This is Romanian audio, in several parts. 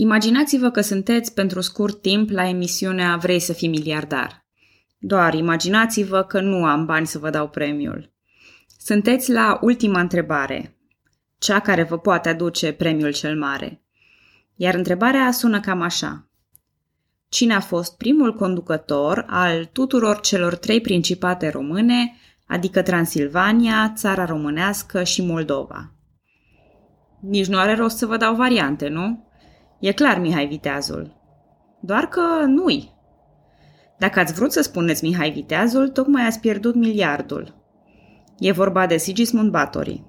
Imaginați-vă că sunteți pentru scurt timp la emisiunea Vrei să fii miliardar. Doar imaginați-vă că nu am bani să vă dau premiul. Sunteți la ultima întrebare, cea care vă poate aduce premiul cel mare. Iar întrebarea sună cam așa. Cine a fost primul conducător al tuturor celor trei principate române, adică Transilvania, Țara Românească și Moldova? Nici nu are rost să vă dau variante, nu? E clar Mihai Viteazul. Doar că nu-i. Dacă ați vrut să spuneți Mihai Viteazul, tocmai ați pierdut miliardul. E vorba de Sigismund Batory.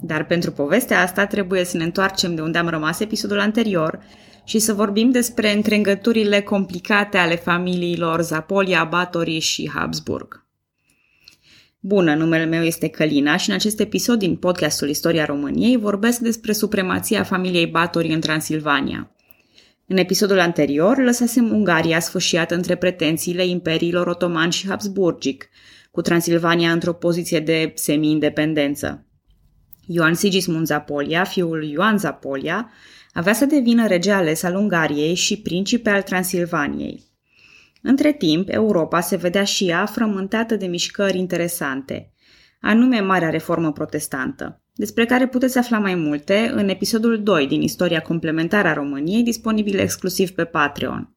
Dar pentru povestea asta trebuie să ne întoarcem de unde am rămas episodul anterior și să vorbim despre încrengăturile complicate ale familiilor Zapolia, Batory și Habsburg. Bună, numele meu este Călina și în acest episod din podcastul Istoria României vorbesc despre supremația familiei Batory în Transilvania. În episodul anterior lăsasem Ungaria sfâșiată între pretențiile imperiilor otoman și habsburgic, cu Transilvania într-o poziție de semi-independență. Ioan Sigismund Zapolia, fiul lui Ioan Zapolia, avea să devină rege ales al Ungariei și principe al Transilvaniei. Între timp, Europa se vedea și ea frământată de mișcări interesante, anume Marea Reformă Protestantă, despre care puteți afla mai multe în episodul 2 din Istoria complementară a României, disponibil exclusiv pe Patreon.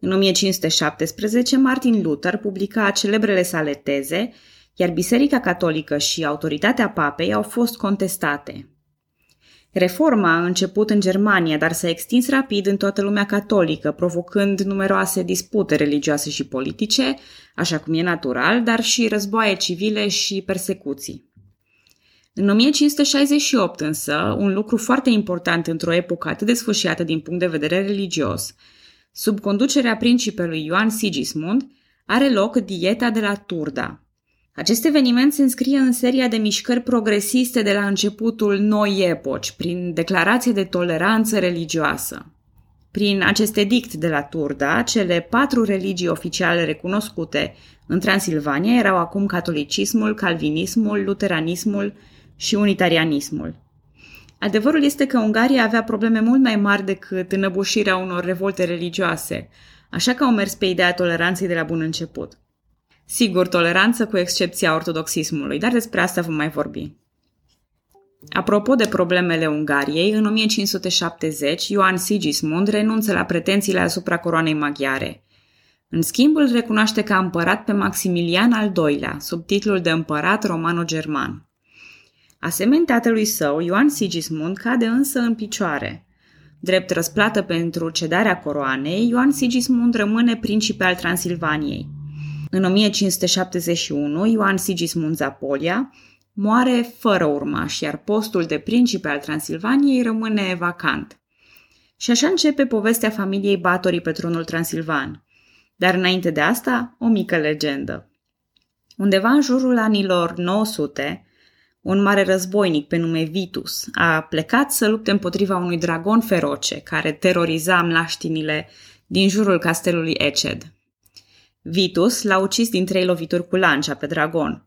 În 1517, Martin Luther publica celebrele sale teze, iar Biserica Catolică și autoritatea papei au fost contestate. Reforma a început în Germania, dar s-a extins rapid în toată lumea catolică, provocând numeroase dispute religioase și politice, așa cum e natural, dar și războaie civile și persecuții. În 1568 însă, un lucru foarte important într-o epocă atât de sfârșiată din punct de vedere religios, sub conducerea principelui Ioan Sigismund, are loc dieta de la Turda, acest eveniment se înscrie în seria de mișcări progresiste de la începutul noi epoci, prin declarație de toleranță religioasă. Prin acest edict de la Turda, cele patru religii oficiale recunoscute în Transilvania erau acum catolicismul, calvinismul, luteranismul și unitarianismul. Adevărul este că Ungaria avea probleme mult mai mari decât înăbușirea unor revolte religioase, așa că au mers pe ideea toleranței de la bun început. Sigur, toleranță cu excepția ortodoxismului, dar despre asta vom mai vorbi. Apropo de problemele Ungariei, în 1570 Ioan Sigismund renunță la pretențiile asupra coroanei maghiare. În schimb, îl recunoaște ca împărat pe Maximilian al II-lea, sub titlul de împărat romano-german. Asemenea tatălui său, Ioan Sigismund cade însă în picioare. Drept răsplată pentru cedarea coroanei, Ioan Sigismund rămâne principe al Transilvaniei – în 1571, Ioan Sigismund Zapolia moare fără urmaș, iar postul de principe al Transilvaniei rămâne vacant. Și așa începe povestea familiei Batorii pe tronul transilvan. Dar înainte de asta, o mică legendă. Undeva în jurul anilor 900, un mare războinic pe nume Vitus a plecat să lupte împotriva unui dragon feroce care teroriza mlaștinile din jurul castelului Eced. Vitus l-a ucis din trei lovituri cu lancia pe dragon.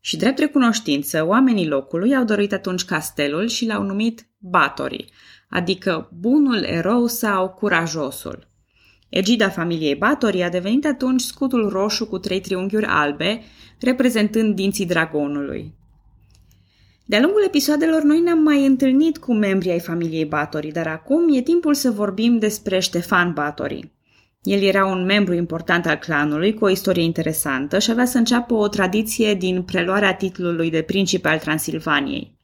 Și drept recunoștință, oamenii locului au dorit atunci castelul și l-au numit Batory, adică bunul erou sau curajosul. Egida familiei Batory a devenit atunci scutul roșu cu trei triunghiuri albe, reprezentând dinții dragonului. De-a lungul episoadelor, noi ne-am mai întâlnit cu membrii ai familiei Batory, dar acum e timpul să vorbim despre Ștefan Batory. El era un membru important al clanului, cu o istorie interesantă și avea să înceapă o tradiție din preluarea titlului de principe al Transilvaniei.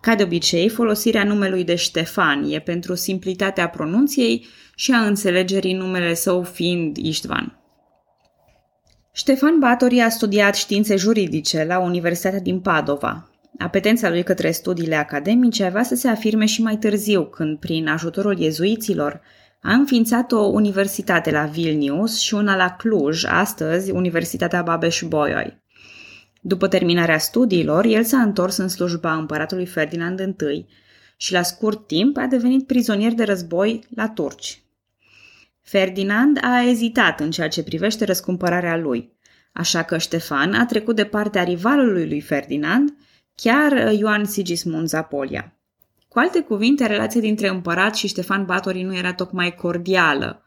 Ca de obicei, folosirea numelui de Ștefan e pentru simplitatea pronunției și a înțelegerii numele său fiind Istvan. Ștefan Batori a studiat științe juridice la Universitatea din Padova. Apetența lui către studiile academice avea să se afirme și mai târziu, când, prin ajutorul iezuiților, a înființat o universitate la Vilnius și una la Cluj, astăzi Universitatea Babeș-Bolyai. După terminarea studiilor, el s-a întors în slujba împăratului Ferdinand I și la scurt timp a devenit prizonier de război la turci. Ferdinand a ezitat în ceea ce privește răscumpărarea lui, așa că Ștefan a trecut de partea rivalului lui Ferdinand, chiar Ioan Sigismund Zapolia. Cu alte cuvinte, relația dintre împărat și Ștefan Batori nu era tocmai cordială.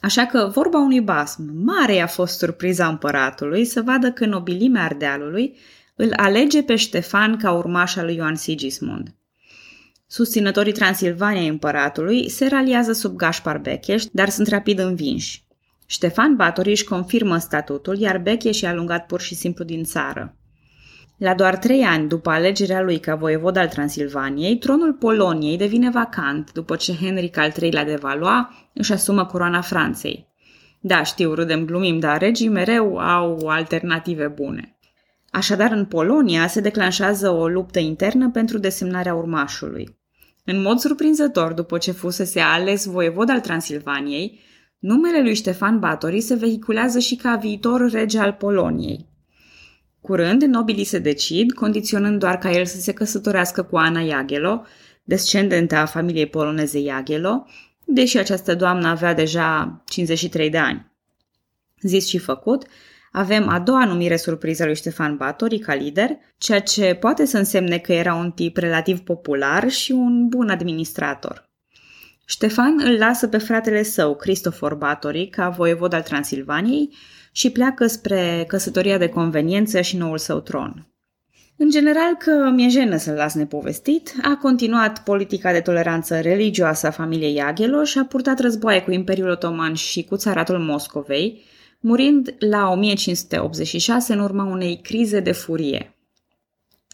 Așa că vorba unui basm, mare a fost surpriza împăratului să vadă că nobilimea Ardealului îl alege pe Ștefan ca urmaș al lui Ioan Sigismund. Susținătorii Transilvaniei împăratului se raliază sub Gaspar Becheș, dar sunt rapid învinși. Ștefan Batori își confirmă statutul, iar Becheș e alungat pur și simplu din țară. La doar trei ani după alegerea lui ca voievod al Transilvaniei, tronul Poloniei devine vacant după ce Henric al III-lea de Valois își asumă coroana Franței. Da, știu, râdem, glumim, dar regii mereu au alternative bune. Așadar, în Polonia se declanșează o luptă internă pentru desemnarea urmașului. În mod surprinzător, după ce fusese ales voievod al Transilvaniei, numele lui Ștefan Batori se vehiculează și ca viitor rege al Poloniei. Curând, nobilii se decid, condiționând doar ca el să se căsătorească cu Ana Iagelo, descendentă a familiei poloneze Iagelo, deși această doamnă avea deja 53 de ani. Zis și făcut, avem a doua numire surpriză lui Ștefan Batori ca lider, ceea ce poate să însemne că era un tip relativ popular și un bun administrator. Ștefan îl lasă pe fratele său, Cristofor Batori, ca voievod al Transilvaniei și pleacă spre căsătoria de conveniență și noul său tron. În general că mi-e jenă să-l las nepovestit, a continuat politica de toleranță religioasă a familiei Aghelo și a purtat războaie cu Imperiul Otoman și cu țaratul Moscovei, murind la 1586 în urma unei crize de furie.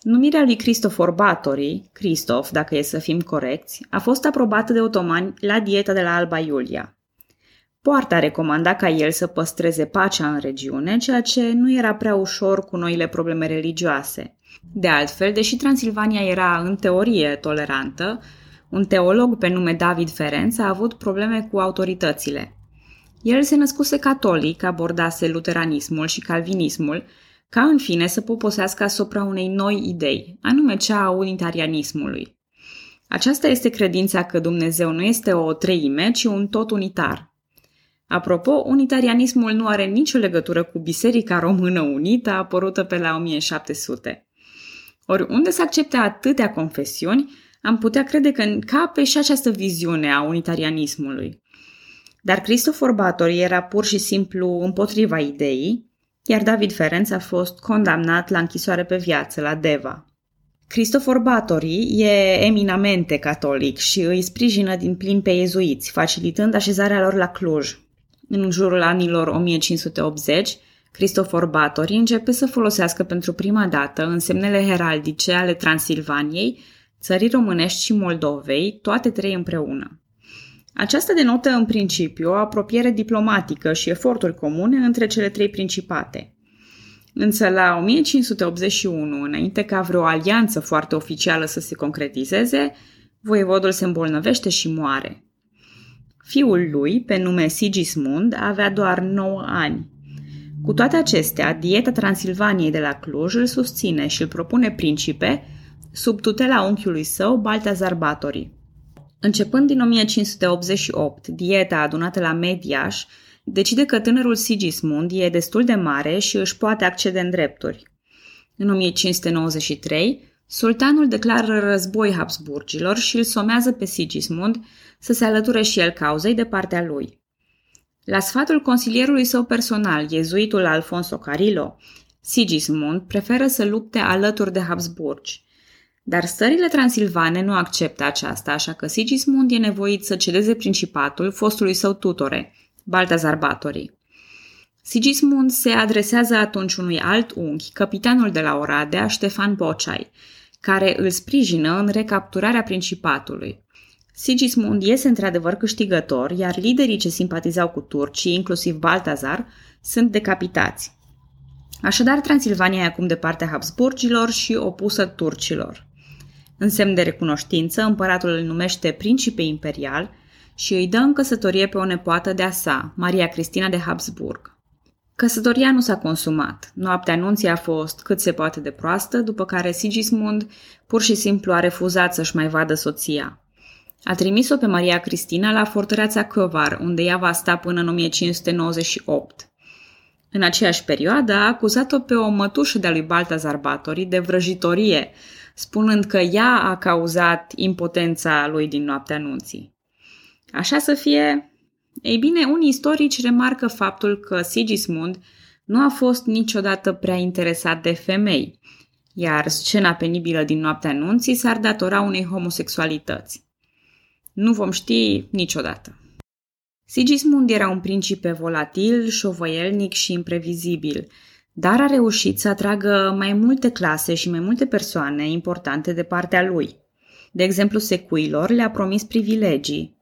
Numirea lui Cristofor Batory, Cristof, dacă e să fim corecți, a fost aprobată de otomani la dieta de la Alba Iulia. Poarta recomanda ca el să păstreze pacea în regiune, ceea ce nu era prea ușor cu noile probleme religioase. De altfel, deși Transilvania era în teorie tolerantă, un teolog pe nume David Ferenc a avut probleme cu autoritățile. El se născuse catolic, abordase luteranismul și calvinismul, ca în fine să poposească asupra unei noi idei, anume cea a unitarianismului. Aceasta este credința că Dumnezeu nu este o treime, ci un tot unitar. Apropo, unitarianismul nu are nicio legătură cu Biserica Română Unită, apărută pe la 1700. Ori unde se accepte atâtea confesiuni, am putea crede că încape și această viziune a unitarianismului. Dar Cristofor Batori era pur și simplu împotriva ideii, iar David Ferenc a fost condamnat la închisoare pe viață la Deva. Cristofor Batori e eminamente catolic și îi sprijină din plin pe iezuiți, facilitând așezarea lor la Cluj. În jurul anilor 1580, Cristofor Batori începe să folosească pentru prima dată însemnele heraldice ale Transilvaniei, țării românești și Moldovei, toate trei împreună. Aceasta denotă în principiu o apropiere diplomatică și eforturi comune între cele trei principate. Însă la 1581, înainte ca vreo alianță foarte oficială să se concretizeze, voievodul se îmbolnăvește și moare. Fiul lui, pe nume Sigismund, avea doar 9 ani. Cu toate acestea, dieta Transilvaniei de la Cluj îl susține și îl propune principe sub tutela unchiului său, Baltazar Batori. Începând din 1588, dieta adunată la Mediaș decide că tânărul Sigismund e destul de mare și își poate accede în drepturi. În 1593, sultanul declară război Habsburgilor și îl somează pe Sigismund să se alăture și el cauzei de partea lui. La sfatul consilierului său personal, iezuitul Alfonso Carillo, Sigismund preferă să lupte alături de Habsburgi. Dar stările transilvane nu acceptă aceasta, așa că Sigismund e nevoit să cedeze principatul fostului său tutore, Baltazar Batori. Sigismund se adresează atunci unui alt unghi, capitanul de la Oradea, Ștefan Bocai, care îl sprijină în recapturarea principatului. Sigismund iese într-adevăr câștigător, iar liderii ce simpatizau cu turcii, inclusiv Baltazar, sunt decapitați. Așadar, Transilvania e acum de partea Habsburgilor și opusă turcilor. În semn de recunoștință, împăratul îl numește principe imperial și îi dă în căsătorie pe o nepoată de-a sa, Maria Cristina de Habsburg. Căsătoria nu s-a consumat. Noaptea anunții a fost cât se poate de proastă, după care Sigismund pur și simplu a refuzat să-și mai vadă soția. A trimis-o pe Maria Cristina la fortăreața Căvar, unde ea va sta până în 1598. În aceeași perioadă a acuzat-o pe o mătușă de-a lui Baltazar Batori de vrăjitorie, spunând că ea a cauzat impotența lui din noaptea anunții. Așa să fie, ei bine, unii istorici remarcă faptul că Sigismund nu a fost niciodată prea interesat de femei, iar scena penibilă din noaptea anunții s-ar datora unei homosexualități. Nu vom ști niciodată. Sigismund era un principe volatil, șovăielnic și imprevizibil, dar a reușit să atragă mai multe clase și mai multe persoane importante de partea lui. De exemplu, secuilor le-a promis privilegii.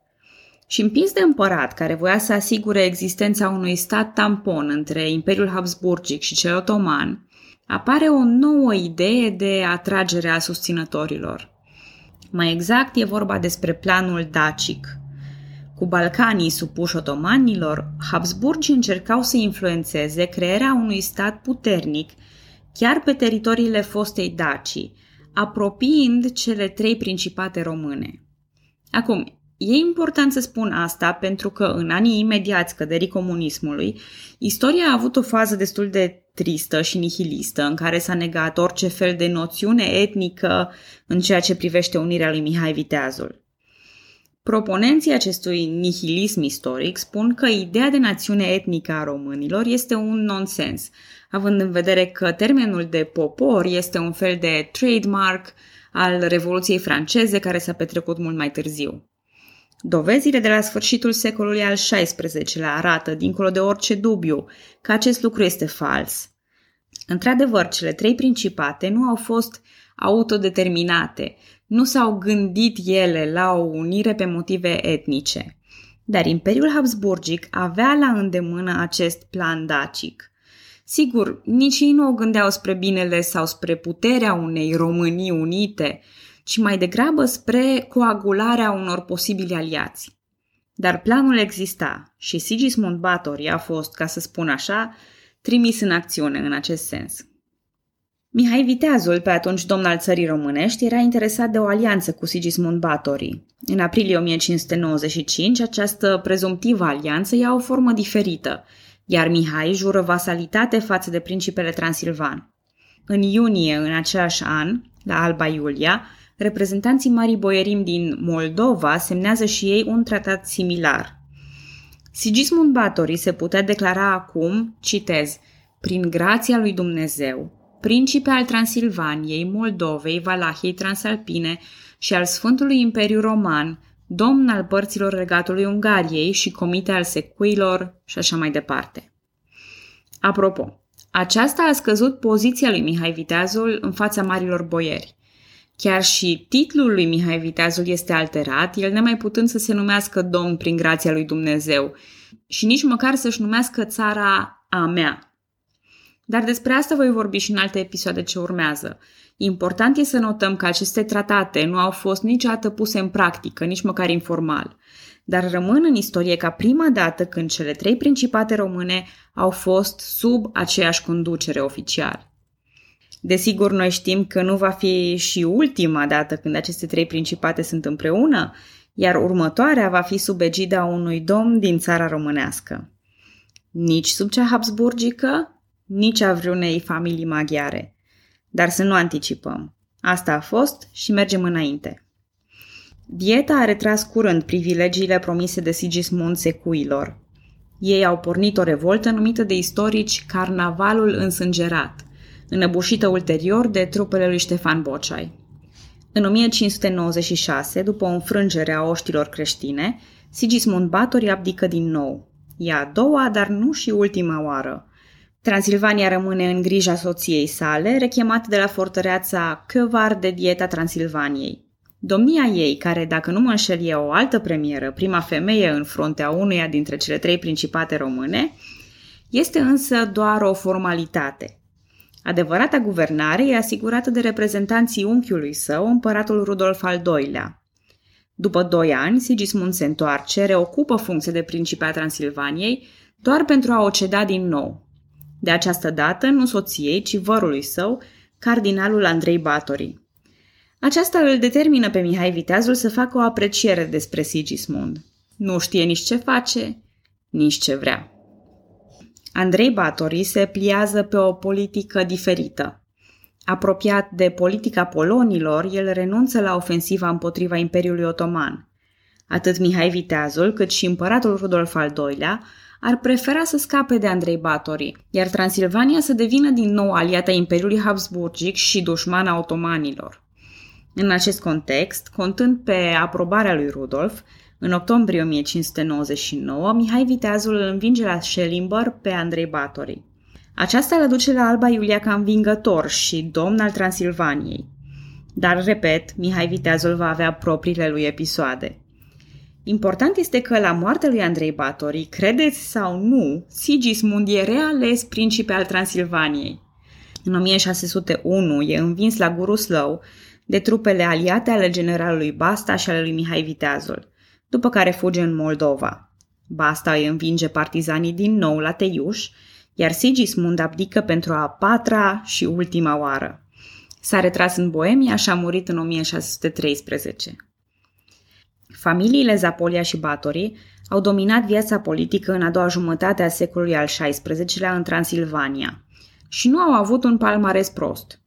Și împins de împărat, care voia să asigure existența unui stat tampon între Imperiul Habsburgic și cel otoman, apare o nouă idee de atragere a susținătorilor. Mai exact, e vorba despre planul dacic – cu Balcanii supuși otomanilor, Habsburgii încercau să influențeze crearea unui stat puternic chiar pe teritoriile fostei Dacii, apropiind cele trei principate române. Acum, e important să spun asta pentru că în anii imediați căderii comunismului, istoria a avut o fază destul de tristă și nihilistă în care s-a negat orice fel de noțiune etnică în ceea ce privește unirea lui Mihai Viteazul. Proponenții acestui nihilism istoric spun că ideea de națiune etnică a românilor este un nonsens, având în vedere că termenul de popor este un fel de trademark al Revoluției franceze care s-a petrecut mult mai târziu. Dovezile de la sfârșitul secolului al XVI-lea arată, dincolo de orice dubiu, că acest lucru este fals. Într-adevăr, cele trei principate nu au fost autodeterminate, nu s-au gândit ele la o unire pe motive etnice. Dar Imperiul Habsburgic avea la îndemână acest plan dacic. Sigur, nici ei nu o gândeau spre binele sau spre puterea unei Românii unite, ci mai degrabă spre coagularea unor posibili aliați. Dar planul exista și Sigismund Batory a fost, ca să spun așa, trimis în acțiune în acest sens. Mihai Viteazul, pe atunci domn al țării românești, era interesat de o alianță cu Sigismund Batory. În aprilie 1595, această prezumtivă alianță ia o formă diferită, iar Mihai jură vasalitate față de principele Transilvan. În iunie în același an, la Alba Iulia, reprezentanții Marii Boierim din Moldova semnează și ei un tratat similar. Sigismund Batory se putea declara acum, citez, prin grația lui Dumnezeu, principe al Transilvaniei, Moldovei, Valahiei Transalpine și al Sfântului Imperiu Roman, domn al părților regatului Ungariei și comite al secuilor și așa mai departe. Apropo, aceasta a scăzut poziția lui Mihai Viteazul în fața marilor boieri. Chiar și titlul lui Mihai Viteazul este alterat, el nemai putând să se numească domn prin grația lui Dumnezeu și nici măcar să-și numească țara a mea, dar despre asta voi vorbi și în alte episoade ce urmează. Important e să notăm că aceste tratate nu au fost niciodată puse în practică, nici măcar informal, dar rămân în istorie ca prima dată când cele trei principate române au fost sub aceeași conducere oficial. Desigur, noi știm că nu va fi și ultima dată când aceste trei principate sunt împreună, iar următoarea va fi sub egida unui domn din țara românească. Nici sub cea habsburgică, nici a vreunei familii maghiare. Dar să nu anticipăm. Asta a fost și mergem înainte. Dieta a retras curând privilegiile promise de Sigismund secuilor. Ei au pornit o revoltă numită de istorici Carnavalul însângerat, înăbușită ulterior de trupele lui Ștefan Bocai. În 1596, după o înfrângere a oștilor creștine, Sigismund Batory abdică din nou. E a doua, dar nu și ultima oară – Transilvania rămâne în grija soției sale, rechemată de la fortăreața Căvar de dieta Transilvaniei. Domnia ei, care, dacă nu mă înșel, e o altă premieră, prima femeie în fruntea unuia dintre cele trei principate române, este însă doar o formalitate. Adevărata guvernare e asigurată de reprezentanții unchiului său, împăratul Rudolf al II-lea. După doi ani, Sigismund se întoarce, reocupă funcția de principe a Transilvaniei, doar pentru a o ceda din nou. De această dată, nu soției, ci vărului său, cardinalul Andrei Batori. Aceasta îl determină pe Mihai Viteazul să facă o apreciere despre Sigismund. Nu știe nici ce face, nici ce vrea. Andrei Batori se pliază pe o politică diferită. Apropiat de politica polonilor, el renunță la ofensiva împotriva Imperiului Otoman. Atât Mihai Viteazul, cât și împăratul Rudolf al II-lea ar prefera să scape de Andrei Batori, iar Transilvania să devină din nou aliata Imperiului Habsburgic și dușmana otomanilor. În acest context, contând pe aprobarea lui Rudolf, în octombrie 1599, Mihai Viteazul îl învinge la Schellimber pe Andrei Batori. Aceasta îl duce la Alba Iulia ca învingător și domn al Transilvaniei. Dar, repet, Mihai Viteazul va avea propriile lui episoade. Important este că la moartea lui Andrei Batori, credeți sau nu, Sigismund e reales principe al Transilvaniei. În 1601 e învins la Guruslău de trupele aliate ale generalului Basta și ale lui Mihai Viteazul, după care fuge în Moldova. Basta îi învinge partizanii din nou la Teiuș, iar Sigismund abdică pentru a patra și ultima oară. S-a retras în Boemia și a murit în 1613. Familiile Zapolia și Batorii au dominat viața politică în a doua jumătate a secolului al XVI-lea în Transilvania și nu au avut un palmares prost.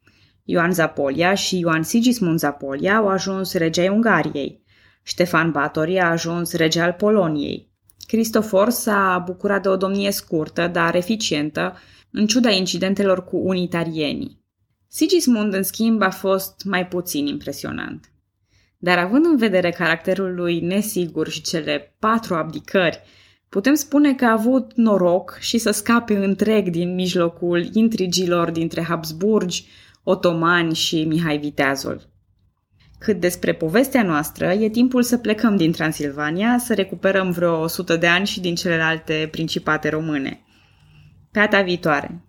Ioan Zapolia și Ioan Sigismund Zapolia au ajuns regei Ungariei. Ștefan Batory a ajuns rege al Poloniei. Cristofor s-a bucurat de o domnie scurtă, dar eficientă, în ciuda incidentelor cu unitarienii. Sigismund, în schimb, a fost mai puțin impresionant. Dar având în vedere caracterul lui nesigur și cele patru abdicări, putem spune că a avut noroc și să scape întreg din mijlocul intrigilor dintre Habsburgi, otomani și Mihai Viteazul. Cât despre povestea noastră, e timpul să plecăm din Transilvania, să recuperăm vreo 100 de ani și din celelalte principate române. Pe data viitoare!